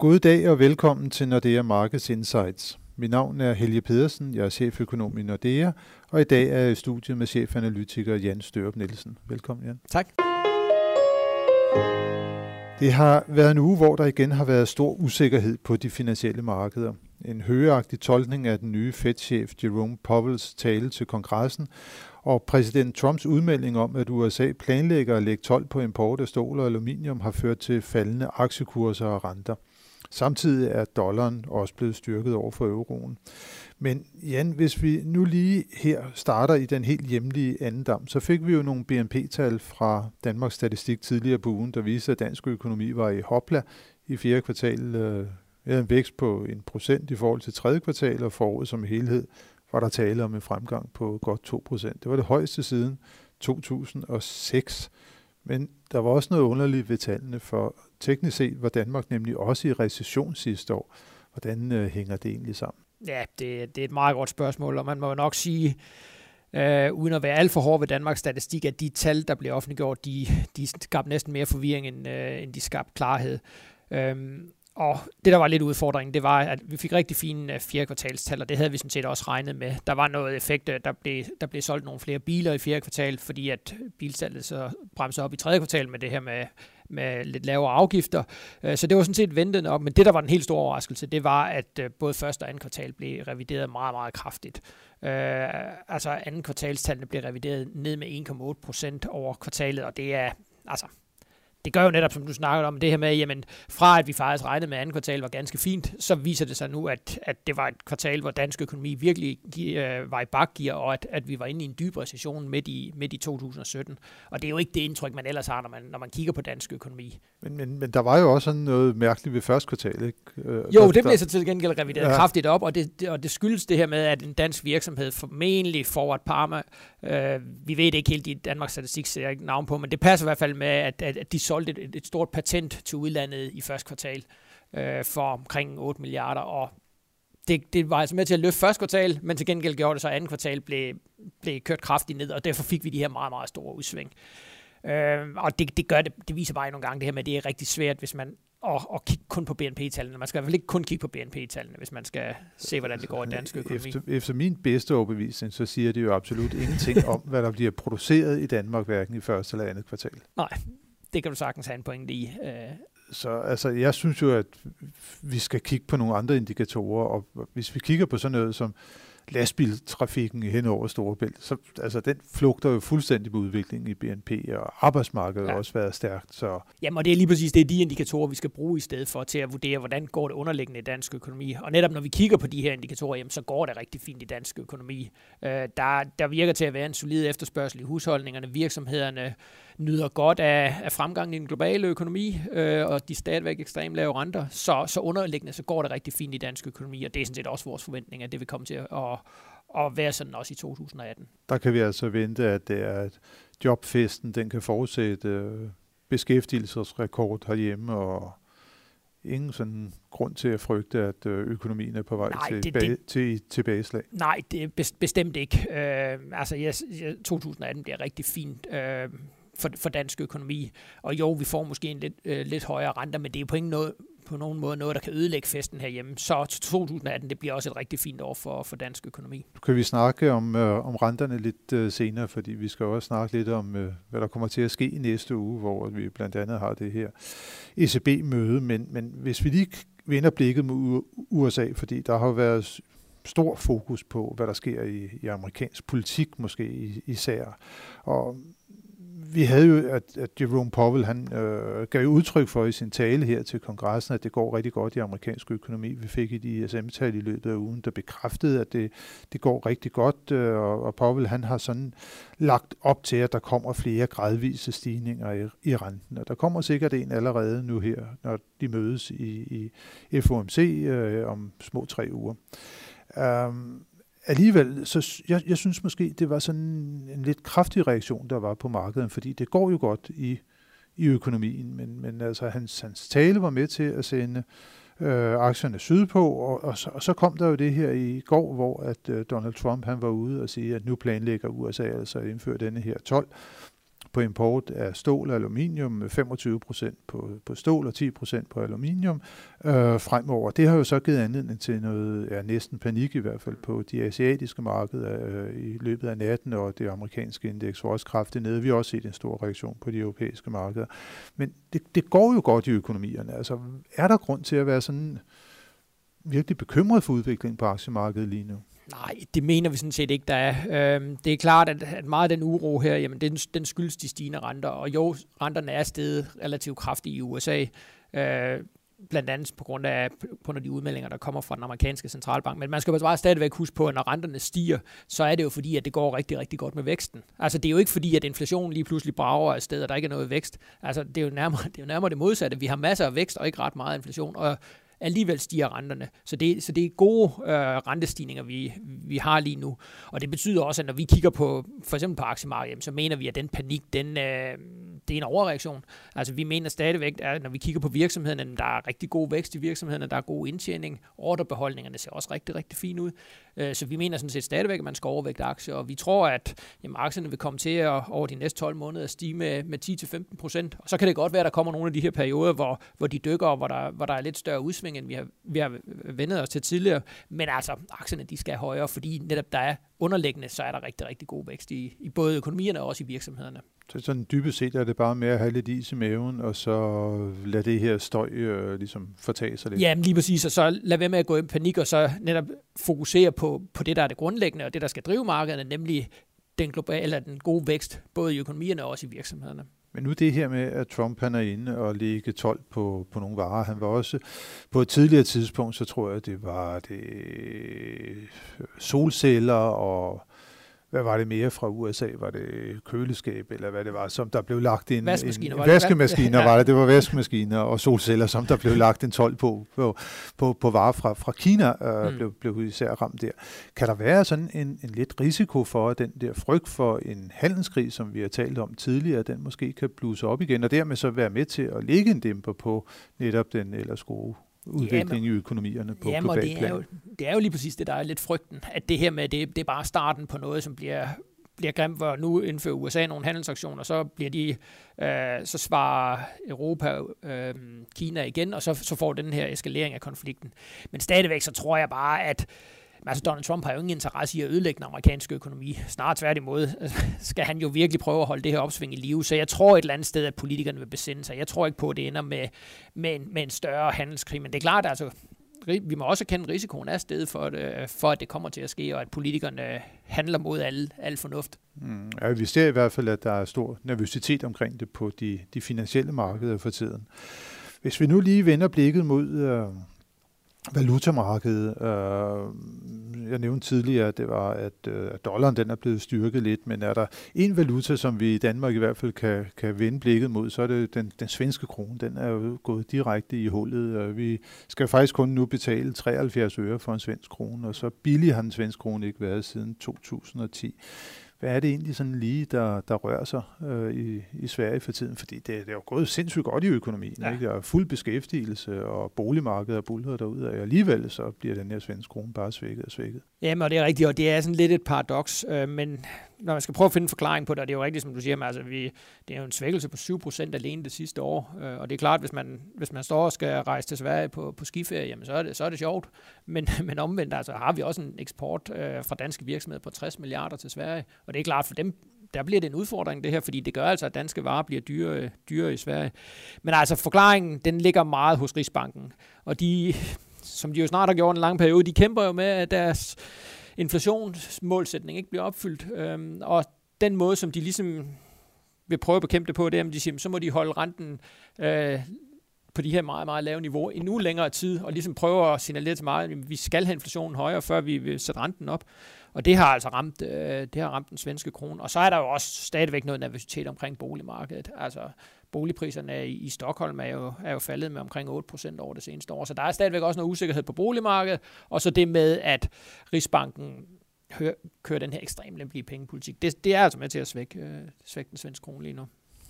God dag og velkommen til Nordea Markets Insights. Mit navn er Helge Pedersen, jeg er cheføkonom i Nordea, og i dag er jeg i studiet med chefanalytiker Jan Størup Nielsen. Velkommen, Jan. Tak. Det har været en uge, hvor der igen har været stor usikkerhed på de finansielle markeder. En højagtig tolkning af den nye Fed-chef Jerome Powells tale til kongressen, og præsident Trumps udmelding om, at USA planlægger at lægge 12 på import af stål og aluminium, har ført til faldende aktiekurser og renter. Samtidig er dollaren også blevet styrket over for euroen. Men Jan, hvis vi nu lige her starter i den helt hjemlige andendam, så fik vi jo nogle BNP-tal fra Danmarks Statistik tidligere på ugen, der viste, at dansk økonomi var i hopla i fjerde kvartal. Øh, en vækst på en procent i forhold til tredje kvartal, og foråret som helhed var der tale om en fremgang på godt 2 procent. Det var det højeste siden 2006. Men der var også noget underligt ved tallene, for teknisk set var Danmark nemlig også i recession sidste år. Hvordan øh, hænger det egentlig sammen? Ja, det, det er et meget godt spørgsmål, og man må jo nok sige, øh, uden at være alt for hård ved Danmarks statistik, at de tal, der blev offentliggjort, de, de skabte næsten mere forvirring, end, øh, end de skabte klarhed. Øhm, og det, der var lidt udfordringen, det var, at vi fik rigtig fine øh, fjerde kvartalstal, og det havde vi sådan set også regnet med. Der var noget effekt, øh, der blev, der blev solgt nogle flere biler i fjerde kvartal, fordi at øh, bilsalget så bremser op i tredje kvartal med det her med, med lidt lavere afgifter. Øh, så det var sådan set ventet nok, men det, der var den helt store overraskelse, det var, at både første og anden kvartal blev revideret meget, meget kraftigt. altså anden kvartalstallene blev revideret ned med 1,8 procent over kvartalet, og det er, altså, det gør jo netop, som du snakkede om, det her med, jamen fra at vi faktisk regnede med, at andet kvartal var ganske fint, så viser det sig nu, at, at det var et kvartal, hvor dansk økonomi virkelig øh, var i bakgear, og at, at vi var inde i en dyb recession midt i, midt i 2017. Og det er jo ikke det indtryk, man ellers har, når man, når man kigger på dansk økonomi. Men, men, men der var jo også sådan noget mærkeligt ved første kvartal, ikke? Øh, jo, der, det blev så til gengæld revideret ja. kraftigt op, og det, det, og det skyldes det her med, at en dansk virksomhed, formentlig Forward Parma, øh, vi ved ikke helt i Danmarks Statistik, ser jeg ikke navn på, men det passer i hvert fald med, at, at, at de solgte et, et stort patent til udlandet i første kvartal øh, for omkring 8 milliarder, og det, det var altså med til at løfte første kvartal, men til gengæld gjorde det så, at andet kvartal blev, blev kørt kraftigt ned, og derfor fik vi de her meget, meget store udsving. Øh, og det, det gør det, det viser bare nogle gange det her med, at det er rigtig svært, hvis man og, og kigge kun på BNP-tallene. Man skal i hvert fald ikke kun kigge på BNP-tallene, hvis man skal se, hvordan det går i dansk økonomi. Efter, efter min bedste overbevisning, så siger det jo absolut ingenting om, hvad der bliver produceret i Danmark, hverken i første eller andet kvartal. Nej, det kan du sagtens have en pointe i. Øh. Så altså, jeg synes jo, at vi skal kigge på nogle andre indikatorer, og hvis vi kigger på sådan noget som lastbiltrafikken hen over Storebælt, så altså, den flugter jo fuldstændig med udviklingen i BNP, og arbejdsmarkedet ja. har også været stærkt. Så. Jamen, og det er lige præcis det er de indikatorer, vi skal bruge i stedet for til at vurdere, hvordan går det underliggende i dansk økonomi. Og netop når vi kigger på de her indikatorer, jamen, så går det rigtig fint i dansk økonomi. Øh, der, der virker til at være en solid efterspørgsel i husholdningerne, virksomhederne, nyder godt af, af fremgangen i den globale økonomi, øh, og de stadigvæk ekstremt lave renter, så, så underliggende så går det rigtig fint i dansk økonomi, og det er sådan set også vores forventning, at det vil komme til at, at, at være sådan også i 2018. Der kan vi altså vente, at det er at jobfesten, den kan fortsætte øh, beskæftigelsesrekord herhjemme, og ingen sådan grund til at frygte, at øh, økonomien er på vej nej, til, det, bag, det, til tilbageslag? Nej, det er bestemt ikke. Øh, altså, yes, 2018 bliver rigtig fint. Øh, for, for dansk økonomi. Og jo, vi får måske en lidt, øh, lidt højere renter, men det er på ingen noget, på nogen måde noget, der kan ødelægge festen herhjemme. Så 2018, det bliver også et rigtig fint år for, for dansk økonomi. Nu kan vi snakke om, øh, om renterne lidt øh, senere, fordi vi skal også snakke lidt om, øh, hvad der kommer til at ske i næste uge, hvor vi blandt andet har det her ECB-møde. Men, men hvis vi lige vender blikket mod USA, fordi der har været stor fokus på, hvad der sker i, i amerikansk politik måske især. Og vi havde jo, at, at Jerome Powell, han øh, gav udtryk for i sin tale her til kongressen, at det går rigtig godt i amerikansk økonomi. Vi fik et ISM-tal i løbet af ugen, der bekræftede, at det, det går rigtig godt, øh, og, og Powell, han har sådan lagt op til, at der kommer flere gradvise stigninger i, i renten, og der kommer sikkert en allerede nu her, når de mødes i, i FOMC øh, om små tre uger. Um, alligevel, så jeg, jeg synes måske, det var sådan en lidt kraftig reaktion, der var på markedet, fordi det går jo godt i, i økonomien, men, men altså hans, hans tale var med til at sende øh, aktierne sydpå, og, og, så, og så kom der jo det her i går, hvor at øh, Donald Trump han var ude og sige, at nu planlægger USA altså at indføre denne her 12 på import af stål og aluminium, 25 procent på, på stål og 10 procent på aluminium øh, fremover. Det har jo så givet anledning til noget, ja, næsten panik i hvert fald på de asiatiske markeder øh, i løbet af natten, og det amerikanske indeks var også kraftigt nede. Vi har også set en stor reaktion på de europæiske markeder. Men det, det går jo godt i økonomierne. Altså, er der grund til at være sådan virkelig bekymret for udviklingen på aktiemarkedet lige nu? Nej, det mener vi sådan set ikke, der er. Øhm, det er klart, at, at meget af den uro her, jamen den, den skyldes de stigende renter, og jo, renterne er steget relativt kraftigt i USA, øh, blandt andet på grund af, på grund af de udmeldinger, der kommer fra den amerikanske centralbank. Men man skal bare stadigvæk huske på, at når renterne stiger, så er det jo fordi, at det går rigtig, rigtig godt med væksten. Altså det er jo ikke fordi, at inflationen lige pludselig brager af sted, og der ikke er noget vækst. Altså det er jo nærmere det, er jo nærmere det modsatte. Vi har masser af vækst og ikke ret meget inflation, og alligevel stiger renterne. Så det, så det er gode øh, rentestigninger, vi, vi har lige nu. Og det betyder også, at når vi kigger på for eksempel på aktiemarkedet, så mener vi, at den panik, den, øh, det er en overreaktion. Altså vi mener stadigvæk, at når vi kigger på virksomheden, at der er rigtig god vækst i virksomheden, der er god indtjening, ordrebeholdningerne ser også rigtig, rigtig fint ud. Øh, så vi mener sådan set stadigvæk, at man skal overvægte aktier, og vi tror, at jamen, aktierne vil komme til at over de næste 12 måneder stige med, med 10-15 procent. Og så kan det godt være, at der kommer nogle af de her perioder, hvor, hvor de dykker, og hvor der, hvor der er lidt større udsving, end vi har, vi har vendet os til tidligere. Men altså, aktierne de skal højere, fordi netop der er underliggende, så er der rigtig, rigtig god vækst i, i både økonomierne og også i virksomhederne. Så sådan dybest set er det bare med at have lidt is i maven, og så lade det her støj øh, ligesom fortage sig lidt. Ja, lige præcis, og så lad være med at gå i panik, og så netop fokusere på, på det, der er det grundlæggende, og det, der skal drive markederne, nemlig den globale, eller den gode vækst, både i økonomierne og også i virksomhederne. Men nu det her med, at Trump han er inde og lægge 12 på, på nogle varer. Han var også på et tidligere tidspunkt, så tror jeg, det var det solceller og hvad var det mere fra USA? Var det køleskab, eller hvad det var, som der blev lagt ind? Vaskemaskiner, en, var det? Vaskemaskiner var det. Det var vaskemaskiner og solceller, som der blev lagt en 12 på, på, på, på varer fra, fra Kina, øh, mm. blev, blev især ramt der. Kan der være sådan en, en lidt risiko for, at den der frygt for en handelskrig, som vi har talt om tidligere, den måske kan bluse op igen, og dermed så være med til at lægge en dæmper på netop den ellers gode udvikling jamen, i økonomierne på jamen, global det er, jo, det er jo lige præcis det, der er lidt frygten, at det her med, det, det er bare starten på noget, som bliver bliver grimt, hvor nu indfører USA nogle handelsaktioner, så bliver de, øh, så svarer Europa øh, Kina igen, og så, så får den her eskalering af konflikten. Men stadigvæk så tror jeg bare, at altså Donald Trump har jo ingen interesse i at ødelægge den amerikanske økonomi. Snart tværtimod øh, skal han jo virkelig prøve at holde det her opsving i live. Så jeg tror et eller andet sted, at politikerne vil besinde sig. Jeg tror ikke på, at det ender med, med, en, med en større handelskrig. Men det er klart, altså, vi må også kende risikoen af stedet for, at, øh, for, at det kommer til at ske, og at politikerne øh, handler mod al, al fornuft. Mm, ja, vi ser i hvert fald, at der er stor nervøsitet omkring det på de, de finansielle markeder for tiden. Hvis vi nu lige vender blikket mod øh, valutamarkedet. Øh, jeg nævnte tidligere, at det var, at øh, dollaren den er blevet styrket lidt, men er der en valuta, som vi i Danmark i hvert fald kan, kan vende blikket mod, så er det den, den svenske krone. Den er jo gået direkte i hullet. Vi skal faktisk kun nu betale 73 øre for en svensk krone, og så billig har den svenske krone ikke været siden 2010 hvad er det egentlig sådan lige, der, der rører sig øh, i, i Sverige for tiden? Fordi det, det er jo gået sindssygt godt i økonomien. Ja. Ikke? Der er fuld beskæftigelse, og boligmarkedet er bullet derude, og alligevel så bliver den her svenske krone bare svækket og svækket. Jamen, og det er rigtigt, og det er sådan lidt et paradoks, øh, men når man skal prøve at finde en forklaring på det, og det er jo rigtigt, som du siger, men altså, vi, det er jo en svækkelse på 7% alene det sidste år, øh, og det er klart, hvis man, hvis man står og skal rejse til Sverige på, på skiferie, jamen, så er, det, så er det sjovt, men, men omvendt altså, har vi også en eksport øh, fra danske virksomheder på 60 milliarder til Sverige, og det er klart, for dem der bliver det en udfordring det her, fordi det gør altså, at danske varer bliver dyre, øh, dyre i Sverige. Men altså forklaringen, den ligger meget hos Rigsbanken, og de, som de jo snart har gjort en lang periode, de kæmper jo med, at deres inflationsmålsætning ikke bliver opfyldt. Øh, og den måde, som de ligesom vil prøve at bekæmpe det på, det er, at de siger, så må de holde renten øh, på de her meget, meget lave niveau endnu længere tid, og ligesom prøve at signalere til meget, at vi skal have inflationen højere, før vi vil sætte renten op. Og det har altså ramt, øh, det har ramt den svenske krone. Og så er der jo også stadigvæk noget nervøsitet omkring boligmarkedet. Altså boligpriserne i, i Stockholm er jo, er jo faldet med omkring 8% over det seneste år. Så der er stadigvæk også noget usikkerhed på boligmarkedet. Og så det med, at Rigsbanken hører, kører den her ekstremt lempelige pengepolitik. Det, det er altså med til at svække, øh, svække den svenske krone lige nu.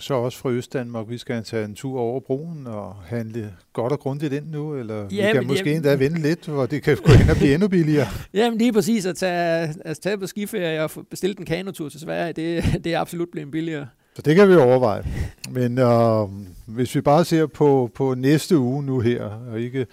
Så også fra Østdanmark, vi skal tage en tur over broen og handle godt og grundigt ind nu, eller ja, vi kan men, måske jamen, endda vente lidt, hvor det kan gå hen og blive endnu billigere. Jamen lige præcis, at tage, at tage på skiferie og bestille en kanotur til Sverige, det, det er absolut blevet billigere. Så det kan vi overveje. Men øh, hvis vi bare ser på, på næste uge nu her, og ikke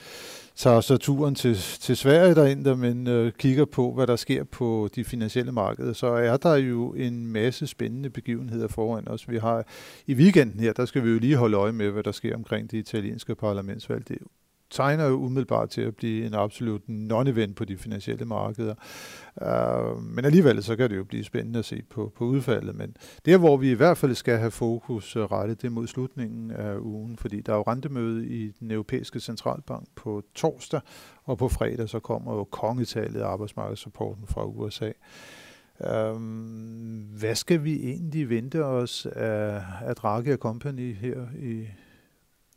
tager så turen til, til Sverige derinde, men øh, kigger på, hvad der sker på de finansielle markeder, så er der jo en masse spændende begivenheder foran os. Vi har i weekenden her, der skal vi jo lige holde øje med, hvad der sker omkring det italienske parlamentsvalg. Det tegner jo umiddelbart til at blive en absolut non-event på de finansielle markeder. Uh, men alligevel så kan det jo blive spændende at se på, på udfaldet. Men der, hvor vi i hvert fald skal have fokus øh, rettet, det er mod slutningen af ugen, fordi der er jo rentemøde i den europæiske centralbank på torsdag, og på fredag så kommer jo kongetallet af arbejdsmarkedsrapporten fra USA. Um, øh, hvad skal vi egentlig vente os af, af Draghi Company her i,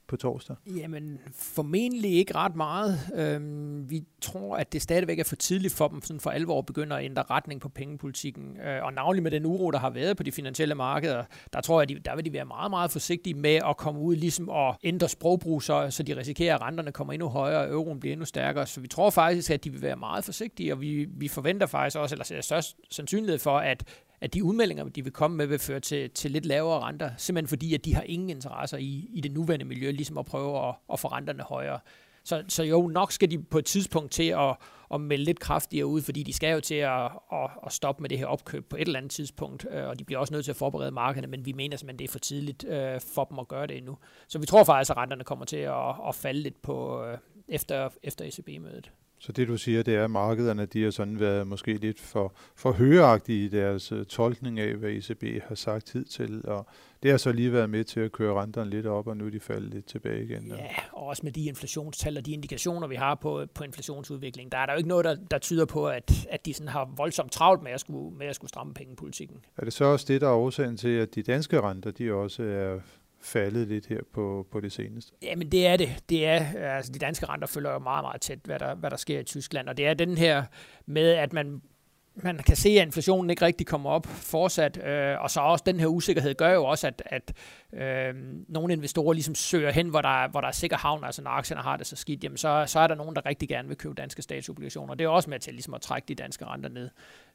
på torsdag? Jamen, formentlig ikke ret meget. Øhm, vi tror, at det stadigvæk er for tidligt for dem sådan for alvor at begynde at ændre retning på pengepolitikken. Øh, og navnlig med den uro, der har været på de finansielle markeder, der tror jeg, at de, der vil de være meget, meget forsigtige med at komme ud ligesom og ændre sprogbrug, så, så de risikerer, at renterne kommer endnu højere, og euroen bliver endnu stærkere. Så vi tror faktisk, at de vil være meget forsigtige, og vi, vi forventer faktisk også, eller ser størst sandsynlighed for, at at de udmeldinger, de vil komme med, vil føre til, til lidt lavere renter, simpelthen fordi, at de har ingen interesser i, i det nuværende miljø, ligesom at prøve at, at få renterne højere. Så, så jo, nok skal de på et tidspunkt til at, at melde lidt kraftigere ud, fordi de skal jo til at, at, at stoppe med det her opkøb på et eller andet tidspunkt, øh, og de bliver også nødt til at forberede markederne, men vi mener simpelthen, det er for tidligt øh, for dem at gøre det endnu. Så vi tror faktisk, at renterne kommer til at, at falde lidt på, øh, efter, efter ECB-mødet. Så det du siger, det er, at markederne de har sådan været måske lidt for, for højagtige i deres uh, tolkning af, hvad ECB har sagt hidtil, og det har så lige været med til at køre renterne lidt op, og nu er de faldet lidt tilbage igen. Ja, og også med de inflationstal og de indikationer, vi har på, på inflationsudviklingen, der er der jo ikke noget, der, der tyder på, at, at de sådan har voldsomt travlt med at, skulle, med at skulle stramme pengepolitikken. Er det så også det, der er årsagen til, at de danske renter, de også er faldet lidt her på, på det seneste. Jamen det er det. Det er, altså de danske renter følger jo meget, meget tæt, hvad der, hvad der sker i Tyskland. Og det er den her med, at man man kan se, at inflationen ikke rigtig kommer op fortsat, øh, og så også den her usikkerhed gør jo også, at, at øh, nogle investorer ligesom søger hen, hvor der, hvor der er sikker havn, altså når aktierne har det så skidt, jamen så, så er der nogen, der rigtig gerne vil købe danske statsobligationer. Det er også med til ligesom at trække de danske renter ned.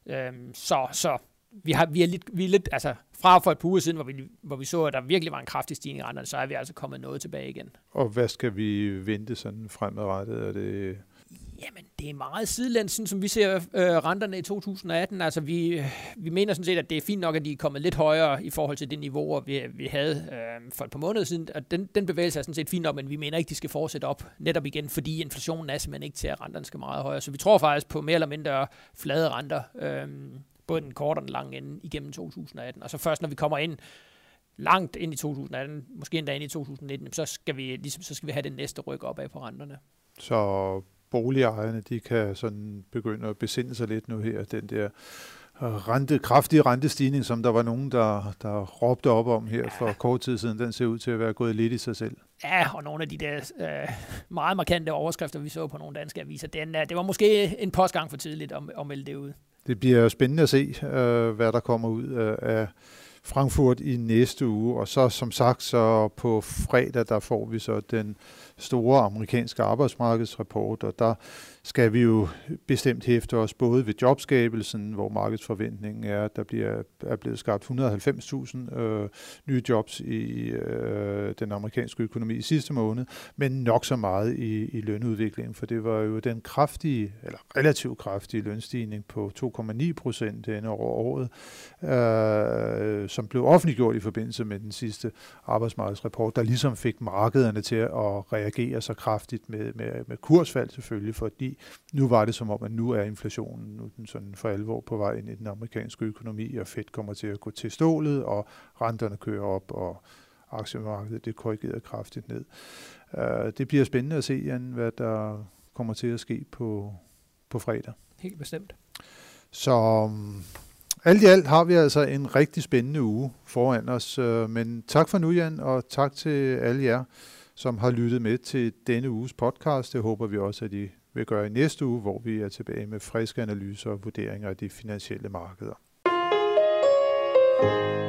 Øh, så, så vi, har, vi, er lidt, vi er lidt, altså fra for et par uger siden, hvor vi, hvor vi så, at der virkelig var en kraftig stigning i renterne, så er vi altså kommet noget tilbage igen. Og hvad skal vi vente sådan fremadrettet? Er det Jamen, det er meget sidelæns, sådan som vi ser øh, renterne i 2018. Altså, vi, vi mener sådan set, at det er fint nok, at de er kommet lidt højere i forhold til det niveau, vi, vi havde øh, for et par måneder siden. Og den, den bevægelse er sådan set fint nok, men vi mener ikke, de skal fortsætte op netop igen, fordi inflationen er simpelthen ikke til, at renterne skal meget højere. Så vi tror faktisk på mere eller mindre flade renter. Øh, både den korte og den lange ende igennem 2018. Og så først, når vi kommer ind langt ind i 2018, måske endda ind i 2019, så skal vi, ligesom, så skal vi have det næste ryk op af på renterne. Så boligejerne, de kan sådan begynde at besinde sig lidt nu her, den der rente, kraftige rentestigning, som der var nogen, der, der råbte op om her for kort tid siden, den ser ud til at være gået lidt i sig selv. Ja, og nogle af de der øh, meget markante overskrifter, vi så på nogle danske aviser, den, det var måske en postgang for tidligt at, at melde det ud. Det bliver spændende at se, øh, hvad der kommer ud af Frankfurt i næste uge. Og så som sagt, så på fredag, der får vi så den store amerikanske arbejdsmarkedsrapport, og der skal vi jo bestemt hæfte os både ved jobskabelsen, hvor markedsforventningen er, at der bliver, er blevet skabt 190.000 øh, nye jobs i øh, den amerikanske økonomi i sidste måned, men nok så meget i, i lønudviklingen, for det var jo den kraftige, eller relativt kraftige lønstigning på 2,9 procent denne over året, øh, som blev offentliggjort i forbindelse med den sidste arbejdsmarkedsrapport, der ligesom fik markederne til at reagere så kraftigt med, med, med kursfald selvfølgelig, fordi nu var det som om, at nu er inflationen nu den sådan for alvor på vej ind i den amerikanske økonomi, og Fed kommer til at gå til stålet, og renterne kører op, og aktiemarkedet det korrigerer kraftigt ned. Uh, det bliver spændende at se, Jan, hvad der kommer til at ske på, på fredag. Helt bestemt. Så um, alt i alt har vi altså en rigtig spændende uge foran os. Uh, men tak for nu, Jan, og tak til alle jer, som har lyttet med til denne uges podcast. Det håber vi også, at I vil gøre i næste uge, hvor vi er tilbage med friske analyser og vurderinger af de finansielle markeder. thank you